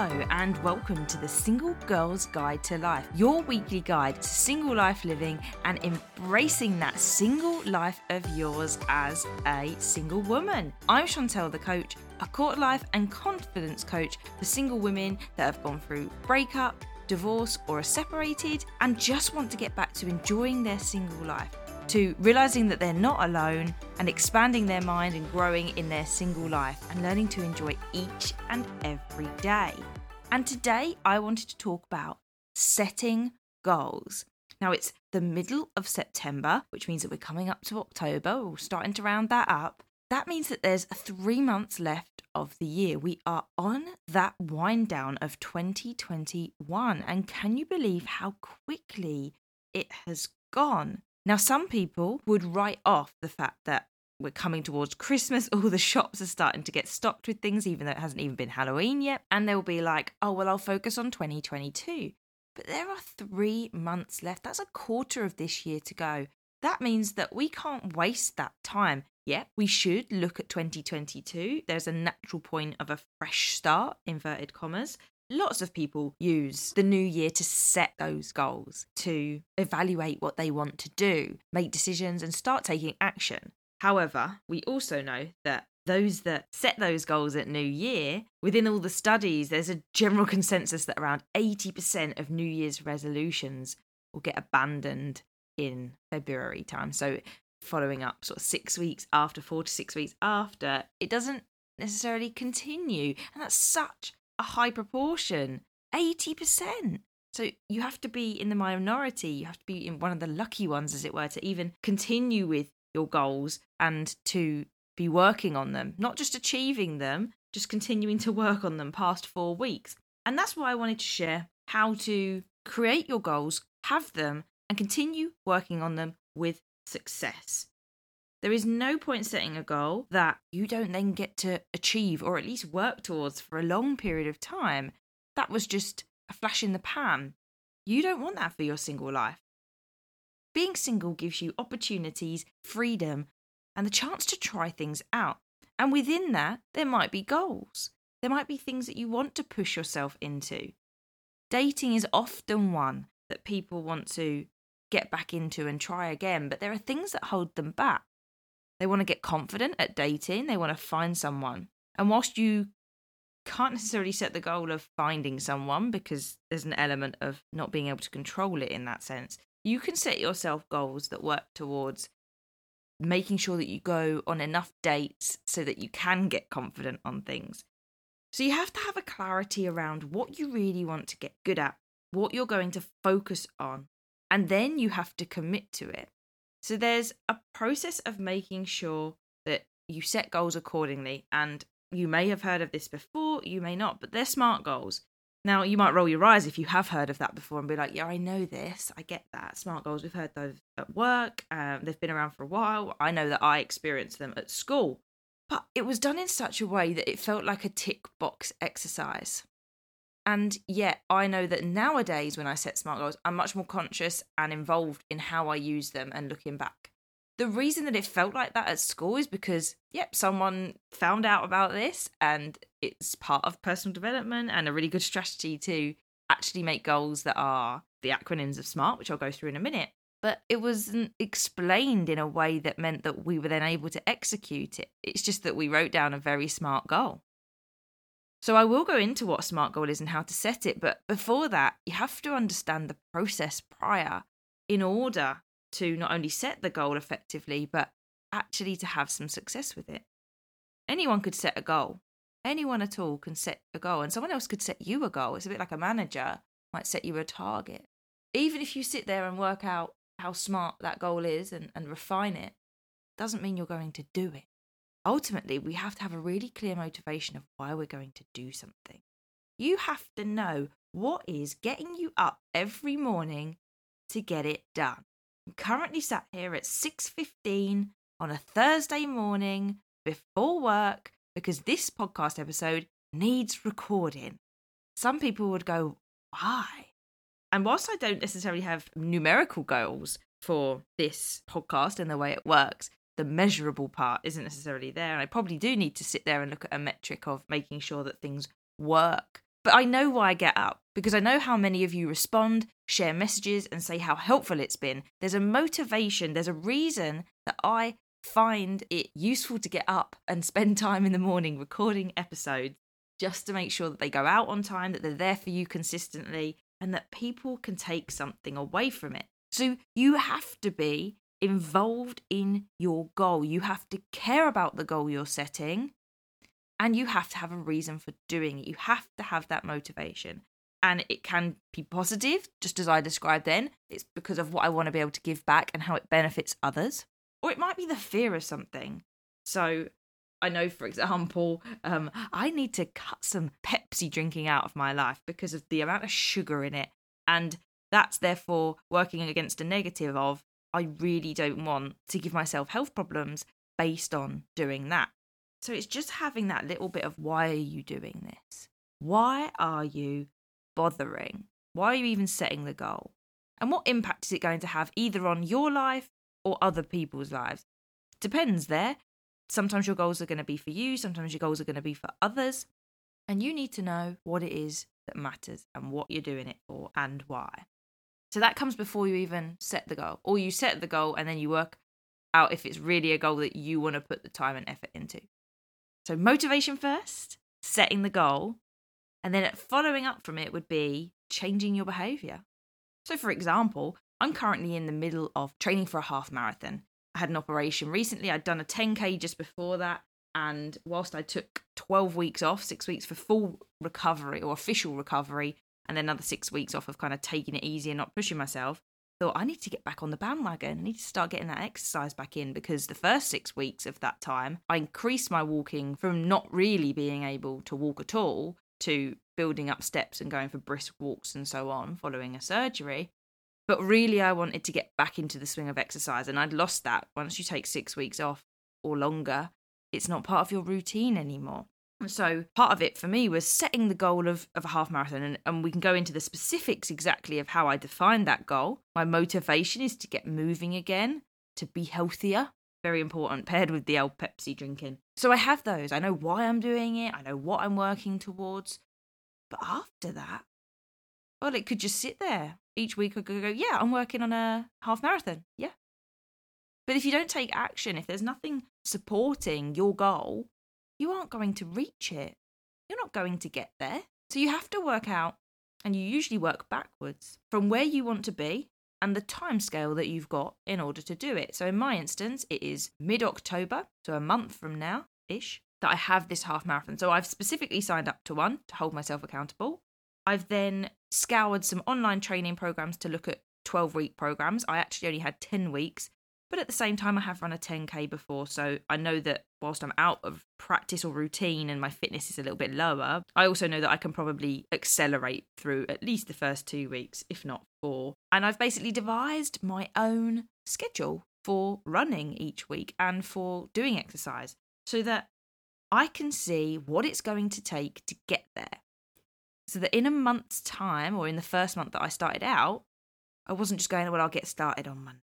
Hello, and welcome to the Single Girl's Guide to Life, your weekly guide to single life living and embracing that single life of yours as a single woman. I'm Chantelle, the coach, a quarter life and confidence coach for single women that have gone through breakup, divorce, or are separated and just want to get back to enjoying their single life to realizing that they're not alone and expanding their mind and growing in their single life and learning to enjoy each and every day. And today I wanted to talk about setting goals. Now it's the middle of September, which means that we're coming up to October. We're starting to round that up. That means that there's three months left of the year. We are on that wind down of 2021. And can you believe how quickly it has gone? Now, some people would write off the fact that we're coming towards Christmas, all the shops are starting to get stocked with things, even though it hasn't even been Halloween yet. And they'll be like, oh, well, I'll focus on 2022. But there are three months left. That's a quarter of this year to go. That means that we can't waste that time. Yeah, we should look at 2022. There's a natural point of a fresh start, inverted commas. Lots of people use the new year to set those goals, to evaluate what they want to do, make decisions, and start taking action. However, we also know that those that set those goals at New Year, within all the studies, there's a general consensus that around 80% of New Year's resolutions will get abandoned in February time. So, following up sort of six weeks after, four to six weeks after, it doesn't necessarily continue. And that's such a high proportion 80%. So you have to be in the minority, you have to be in one of the lucky ones, as it were, to even continue with your goals and to be working on them, not just achieving them, just continuing to work on them past four weeks. And that's why I wanted to share how to create your goals, have them, and continue working on them with success. There is no point setting a goal that you don't then get to achieve or at least work towards for a long period of time. That was just a flash in the pan. You don't want that for your single life. Being single gives you opportunities, freedom, and the chance to try things out. And within that, there might be goals. There might be things that you want to push yourself into. Dating is often one that people want to get back into and try again, but there are things that hold them back. They want to get confident at dating, they want to find someone. And whilst you can't necessarily set the goal of finding someone because there's an element of not being able to control it in that sense, you can set yourself goals that work towards making sure that you go on enough dates so that you can get confident on things. So you have to have a clarity around what you really want to get good at, what you're going to focus on, and then you have to commit to it. So there's a process of making sure that you set goals accordingly. And you may have heard of this before, you may not, but they're SMART goals. Now, you might roll your eyes if you have heard of that before and be like, yeah, I know this. I get that. SMART goals, we've heard those at work. Um, they've been around for a while. I know that I experienced them at school. But it was done in such a way that it felt like a tick box exercise. And yet, I know that nowadays, when I set smart goals, I'm much more conscious and involved in how I use them and looking back. The reason that it felt like that at school is because, yep, someone found out about this and it's part of personal development and a really good strategy to actually make goals that are the acronyms of SMART, which I'll go through in a minute. But it wasn't explained in a way that meant that we were then able to execute it. It's just that we wrote down a very smart goal. So I will go into what a SMART goal is and how to set it, but before that, you have to understand the process prior in order to not only set the goal effectively, but actually to have some success with it. Anyone could set a goal. Anyone at all can set a goal, and someone else could set you a goal. It's a bit like a manager might set you a target. Even if you sit there and work out how smart that goal is and, and refine it, doesn't mean you're going to do it ultimately, we have to have a really clear motivation of why we're going to do something. You have to know what is getting you up every morning to get it done. I'm currently sat here at 6:15 on a Thursday morning before work because this podcast episode needs recording. Some people would go, "Why?" And whilst I don't necessarily have numerical goals for this podcast and the way it works, the measurable part isn't necessarily there. And I probably do need to sit there and look at a metric of making sure that things work. But I know why I get up because I know how many of you respond, share messages, and say how helpful it's been. There's a motivation, there's a reason that I find it useful to get up and spend time in the morning recording episodes just to make sure that they go out on time, that they're there for you consistently, and that people can take something away from it. So you have to be involved in your goal. You have to care about the goal you're setting and you have to have a reason for doing it. You have to have that motivation. And it can be positive, just as I described then. It's because of what I want to be able to give back and how it benefits others. Or it might be the fear of something. So I know, for example, um, I need to cut some Pepsi drinking out of my life because of the amount of sugar in it. And that's therefore working against a negative of I really don't want to give myself health problems based on doing that. So it's just having that little bit of why are you doing this? Why are you bothering? Why are you even setting the goal? And what impact is it going to have either on your life or other people's lives? Depends there. Sometimes your goals are going to be for you, sometimes your goals are going to be for others. And you need to know what it is that matters and what you're doing it for and why. So that comes before you even set the goal, or you set the goal and then you work out if it's really a goal that you want to put the time and effort into. So, motivation first, setting the goal, and then following up from it would be changing your behavior. So, for example, I'm currently in the middle of training for a half marathon. I had an operation recently, I'd done a 10K just before that. And whilst I took 12 weeks off, six weeks for full recovery or official recovery, and then another six weeks off of kind of taking it easy and not pushing myself, thought I need to get back on the bandwagon. I need to start getting that exercise back in because the first six weeks of that time, I increased my walking from not really being able to walk at all to building up steps and going for brisk walks and so on following a surgery. But really, I wanted to get back into the swing of exercise, and I'd lost that. Once you take six weeks off or longer, it's not part of your routine anymore. So part of it for me was setting the goal of, of a half marathon, and, and we can go into the specifics exactly of how I defined that goal. My motivation is to get moving again, to be healthier. Very important, paired with the old Pepsi drinking. So I have those. I know why I'm doing it. I know what I'm working towards. But after that, well, it could just sit there. Each week I could go, yeah, I'm working on a half marathon. Yeah. But if you don't take action, if there's nothing supporting your goal, you aren't going to reach it. You're not going to get there. So you have to work out, and you usually work backwards from where you want to be and the time scale that you've got in order to do it. So in my instance, it is mid October, so a month from now ish, that I have this half marathon. So I've specifically signed up to one to hold myself accountable. I've then scoured some online training programs to look at 12 week programs. I actually only had 10 weeks but at the same time, I have run a 10K before, so I know that whilst I'm out of practice or routine and my fitness is a little bit lower, I also know that I can probably accelerate through at least the first two weeks, if not four. And I've basically devised my own schedule for running each week and for doing exercise so that I can see what it's going to take to get there. So that in a month's time, or in the first month that I started out, I wasn't just going, well, I'll get started on Monday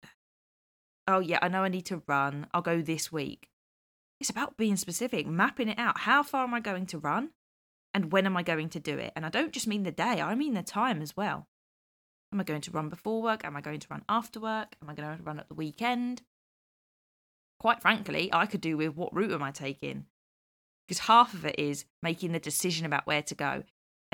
oh yeah, I know I need to run. I'll go this week. It's about being specific, mapping it out. How far am I going to run? And when am I going to do it? And I don't just mean the day, I mean the time as well. Am I going to run before work? Am I going to run after work? Am I going to run at the weekend? Quite frankly, I could do with what route am I taking? Because half of it is making the decision about where to go.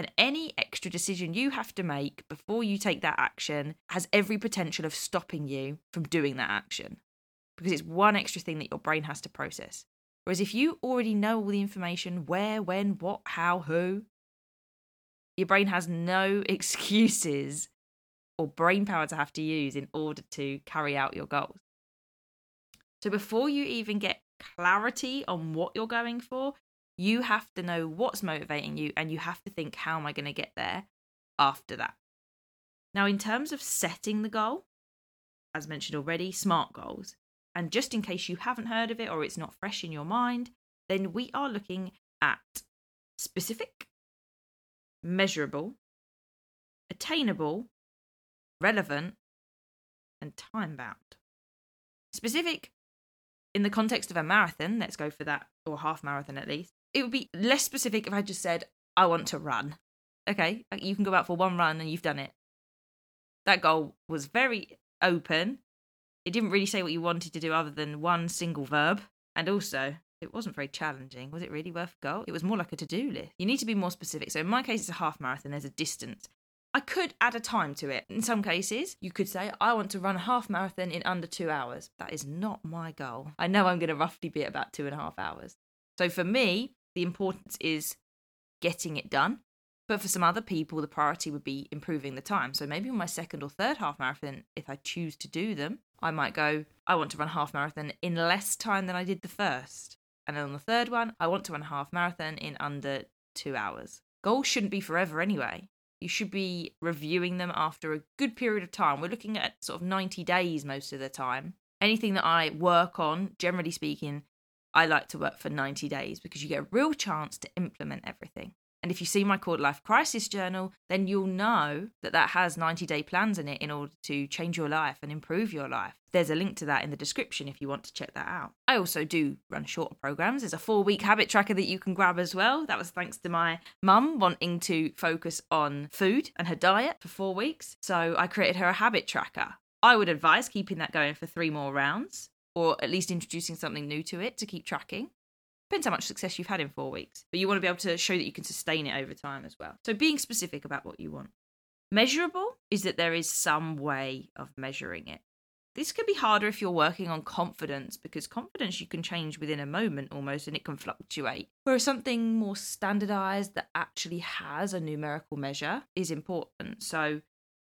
And any extra decision you have to make before you take that action has every potential of stopping you from doing that action because it's one extra thing that your brain has to process. Whereas if you already know all the information where, when, what, how, who your brain has no excuses or brain power to have to use in order to carry out your goals. So before you even get clarity on what you're going for, you have to know what's motivating you and you have to think, how am I going to get there after that? Now, in terms of setting the goal, as mentioned already, SMART goals. And just in case you haven't heard of it or it's not fresh in your mind, then we are looking at specific, measurable, attainable, relevant, and time bound. Specific in the context of a marathon, let's go for that, or half marathon at least, it would be less specific if I just said, I want to run. Okay, you can go out for one run and you've done it. That goal was very open. It didn't really say what you wanted to do other than one single verb. And also, it wasn't very challenging. Was it really worth a goal? It was more like a to do list. You need to be more specific. So in my case, it's a half marathon, there's a distance. I could add a time to it. In some cases, you could say, I want to run a half marathon in under two hours. That is not my goal. I know I'm going to roughly be at about two and a half hours. So for me, the importance is getting it done. But for some other people, the priority would be improving the time. So maybe on my second or third half marathon, if I choose to do them, I might go, I want to run half marathon in less time than I did the first. And then on the third one, I want to run a half marathon in under two hours. Goals shouldn't be forever anyway. You should be reviewing them after a good period of time. We're looking at sort of 90 days most of the time. Anything that I work on, generally speaking, I like to work for 90 days because you get a real chance to implement everything. And if you see my Quarter Life Crisis Journal, then you'll know that that has 90 day plans in it in order to change your life and improve your life. There's a link to that in the description if you want to check that out. I also do run shorter programs. There's a four week habit tracker that you can grab as well. That was thanks to my mum wanting to focus on food and her diet for four weeks. So I created her a habit tracker. I would advise keeping that going for three more rounds or at least introducing something new to it to keep tracking. Depends how much success you've had in four weeks, but you want to be able to show that you can sustain it over time as well. So being specific about what you want. Measurable is that there is some way of measuring it. This can be harder if you're working on confidence because confidence you can change within a moment almost and it can fluctuate. Whereas something more standardized that actually has a numerical measure is important. So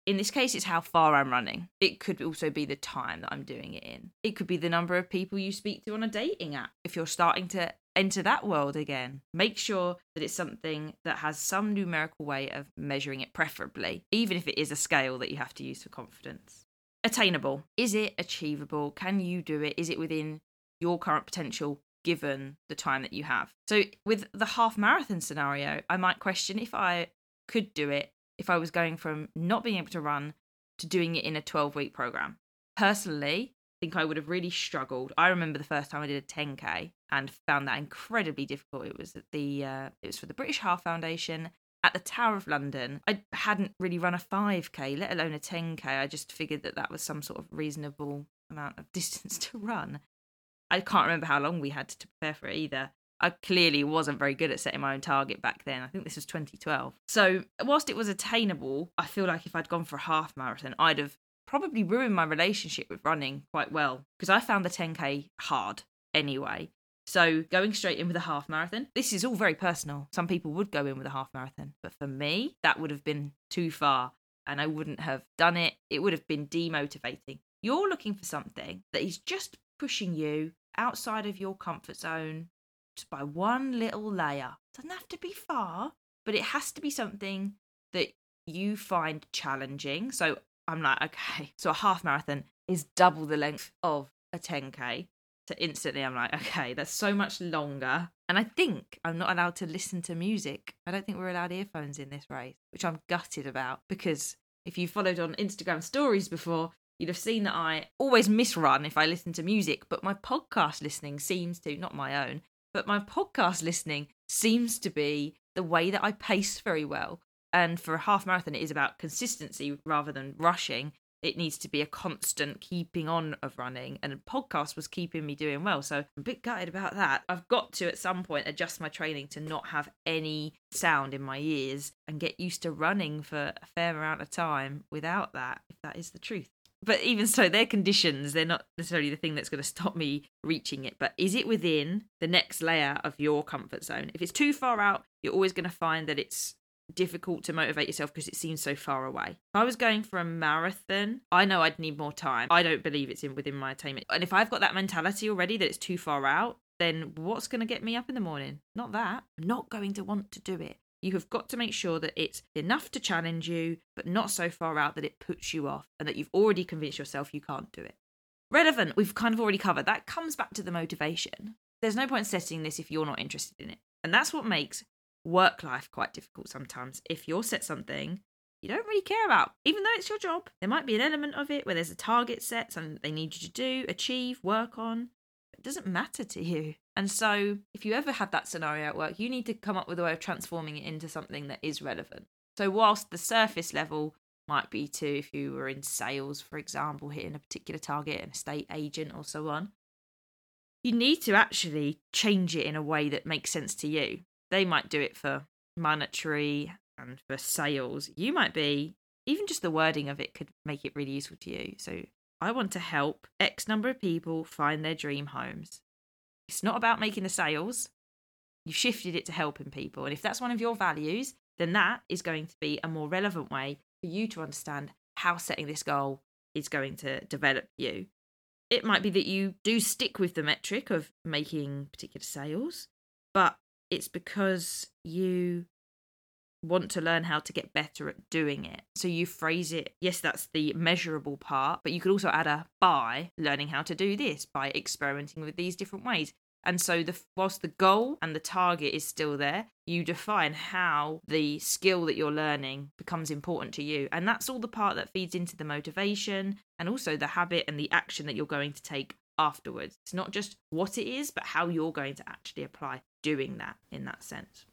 in this case, it's how far I'm running. It could also be the time that I'm doing it in. It could be the number of people you speak to on a dating app. If you're starting to enter that world again, make sure that it's something that has some numerical way of measuring it, preferably, even if it is a scale that you have to use for confidence. Attainable. Is it achievable? Can you do it? Is it within your current potential given the time that you have? So, with the half marathon scenario, I might question if I could do it if I was going from not being able to run to doing it in a 12 week program. Personally, I think I would have really struggled. I remember the first time I did a 10k and found that incredibly difficult. It was the uh, it was for the British Heart Foundation at the Tower of London. I hadn't really run a 5k, let alone a 10k. I just figured that that was some sort of reasonable amount of distance to run. I can't remember how long we had to prepare for it either. I clearly wasn't very good at setting my own target back then. I think this was 2012. So, whilst it was attainable, I feel like if I'd gone for a half marathon, I'd have probably ruined my relationship with running quite well because I found the 10K hard anyway. So, going straight in with a half marathon, this is all very personal. Some people would go in with a half marathon, but for me, that would have been too far and I wouldn't have done it. It would have been demotivating. You're looking for something that is just pushing you outside of your comfort zone by one little layer. Doesn't have to be far, but it has to be something that you find challenging. So I'm like, okay, so a half marathon is double the length of a 10k. So instantly I'm like, okay, that's so much longer. And I think I'm not allowed to listen to music. I don't think we're allowed earphones in this race, which I'm gutted about because if you followed on Instagram stories before, you'd have seen that I always misrun if I listen to music, but my podcast listening seems to, not my own, but my podcast listening seems to be the way that I pace very well. And for a half marathon, it is about consistency rather than rushing. It needs to be a constant keeping on of running, and a podcast was keeping me doing well. So I'm a bit gutted about that. I've got to at some point adjust my training to not have any sound in my ears and get used to running for a fair amount of time without that, if that is the truth but even so, their conditions, they're not necessarily the thing that's going to stop me reaching it. But is it within the next layer of your comfort zone? If it's too far out, you're always going to find that it's difficult to motivate yourself because it seems so far away. If I was going for a marathon, I know I'd need more time. I don't believe it's in within my attainment. And if I've got that mentality already that it's too far out, then what's going to get me up in the morning? Not that. I'm not going to want to do it. You have got to make sure that it's enough to challenge you, but not so far out that it puts you off and that you've already convinced yourself you can't do it. Relevant, we've kind of already covered. That comes back to the motivation. There's no point setting this if you're not interested in it. And that's what makes work life quite difficult sometimes. If you're set something you don't really care about, even though it's your job, there might be an element of it where there's a target set, something they need you to do, achieve, work on. Doesn't matter to you. And so, if you ever have that scenario at work, you need to come up with a way of transforming it into something that is relevant. So, whilst the surface level might be to if you were in sales, for example, hitting a particular target, an estate agent, or so on, you need to actually change it in a way that makes sense to you. They might do it for monetary and for sales. You might be, even just the wording of it could make it really useful to you. So, I want to help X number of people find their dream homes. It's not about making the sales. You've shifted it to helping people. And if that's one of your values, then that is going to be a more relevant way for you to understand how setting this goal is going to develop you. It might be that you do stick with the metric of making particular sales, but it's because you want to learn how to get better at doing it. So you phrase it, yes, that's the measurable part, but you could also add a by learning how to do this, by experimenting with these different ways. And so, the whilst the goal and the target is still there, you define how the skill that you're learning becomes important to you. And that's all the part that feeds into the motivation and also the habit and the action that you're going to take afterwards. It's not just what it is, but how you're going to actually apply doing that in that sense.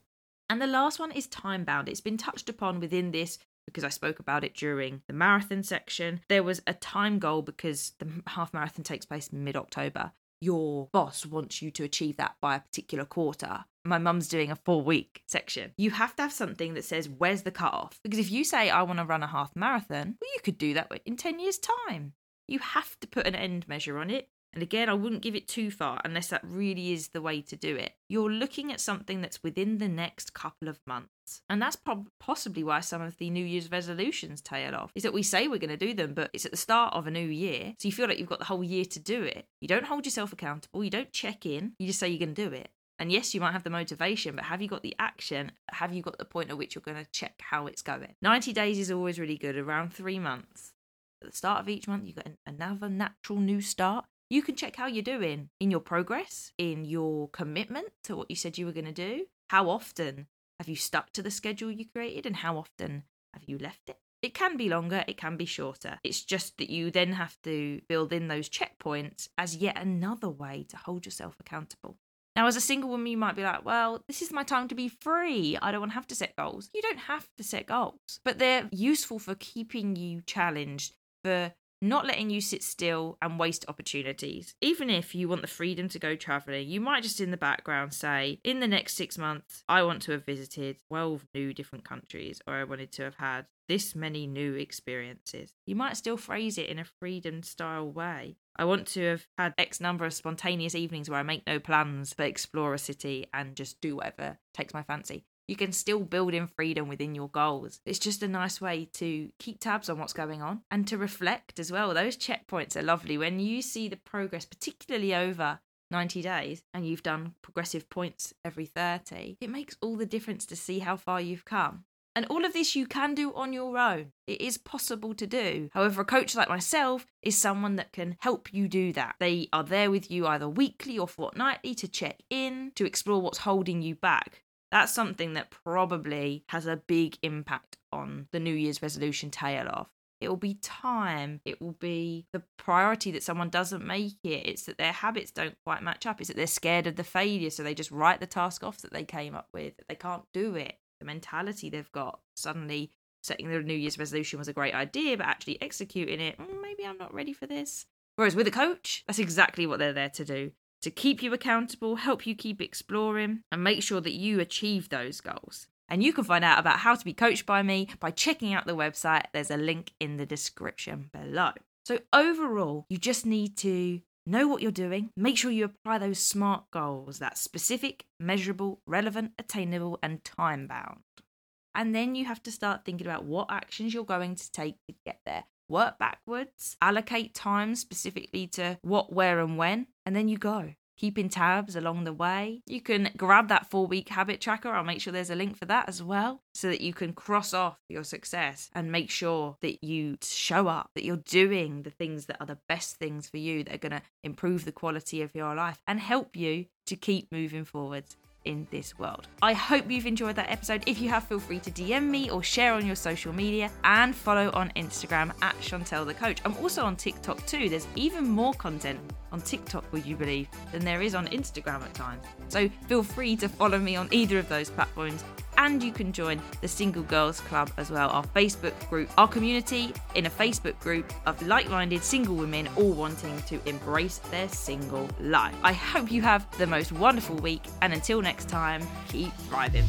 And the last one is time bound. It's been touched upon within this because I spoke about it during the marathon section. There was a time goal because the half marathon takes place mid October your boss wants you to achieve that by a particular quarter. My mum's doing a four week section. You have to have something that says, where's the cutoff? Because if you say, I want to run a half marathon, well, you could do that in 10 years' time. You have to put an end measure on it. And again, I wouldn't give it too far unless that really is the way to do it. You're looking at something that's within the next couple of months. And that's prob- possibly why some of the New Year's resolutions tail off. Is that we say we're going to do them, but it's at the start of a new year. So you feel like you've got the whole year to do it. You don't hold yourself accountable. You don't check in. You just say you're going to do it. And yes, you might have the motivation, but have you got the action? Have you got the point at which you're going to check how it's going? 90 days is always really good, around three months. At the start of each month, you've got another natural new start you can check how you're doing in your progress, in your commitment to what you said you were going to do. How often have you stuck to the schedule you created, and how often have you left it? It can be longer, it can be shorter. It's just that you then have to build in those checkpoints as yet another way to hold yourself accountable. Now, as a single woman, you might be like, well, this is my time to be free. I don't want to have to set goals. You don't have to set goals, but they're useful for keeping you challenged, for not letting you sit still and waste opportunities. Even if you want the freedom to go traveling, you might just in the background say, in the next six months, I want to have visited 12 new different countries, or I wanted to have had this many new experiences. You might still phrase it in a freedom style way. I want to have had X number of spontaneous evenings where I make no plans but explore a city and just do whatever takes my fancy you can still build in freedom within your goals. It's just a nice way to keep tabs on what's going on and to reflect as well. Those checkpoints are lovely when you see the progress, particularly over 90 days, and you've done progressive points every 30. It makes all the difference to see how far you've come. And all of this you can do on your own. It is possible to do. However, a coach like myself is someone that can help you do that. They are there with you either weekly or fortnightly to check in, to explore what's holding you back that's something that probably has a big impact on the New Year's resolution tail off. It will be time. It will be the priority that someone doesn't make it. It's that their habits don't quite match up. It's that they're scared of the failure. So they just write the task off that they came up with, they can't do it. The mentality they've got suddenly setting the New Year's resolution was a great idea, but actually executing it, mm, maybe I'm not ready for this. Whereas with a coach, that's exactly what they're there to do to keep you accountable, help you keep exploring, and make sure that you achieve those goals. And you can find out about how to be coached by me by checking out the website. There's a link in the description below. So, overall, you just need to know what you're doing, make sure you apply those SMART goals that's specific, measurable, relevant, attainable, and time bound. And then you have to start thinking about what actions you're going to take to get there work backwards, allocate time specifically to what, where, and when, and then you go. Keeping tabs along the way. You can grab that four week habit tracker. I'll make sure there's a link for that as well so that you can cross off your success and make sure that you show up, that you're doing the things that are the best things for you that are going to improve the quality of your life and help you to keep moving forwards in this world. I hope you've enjoyed that episode. If you have, feel free to DM me or share on your social media and follow on Instagram at Chantelle the Coach. I'm also on TikTok too. There's even more content on TikTok, would you believe, than there is on Instagram at times. So feel free to follow me on either of those platforms and you can join the Single Girls Club as well, our Facebook group, our community in a Facebook group of like minded single women all wanting to embrace their single life. I hope you have the most wonderful week, and until next time, keep thriving.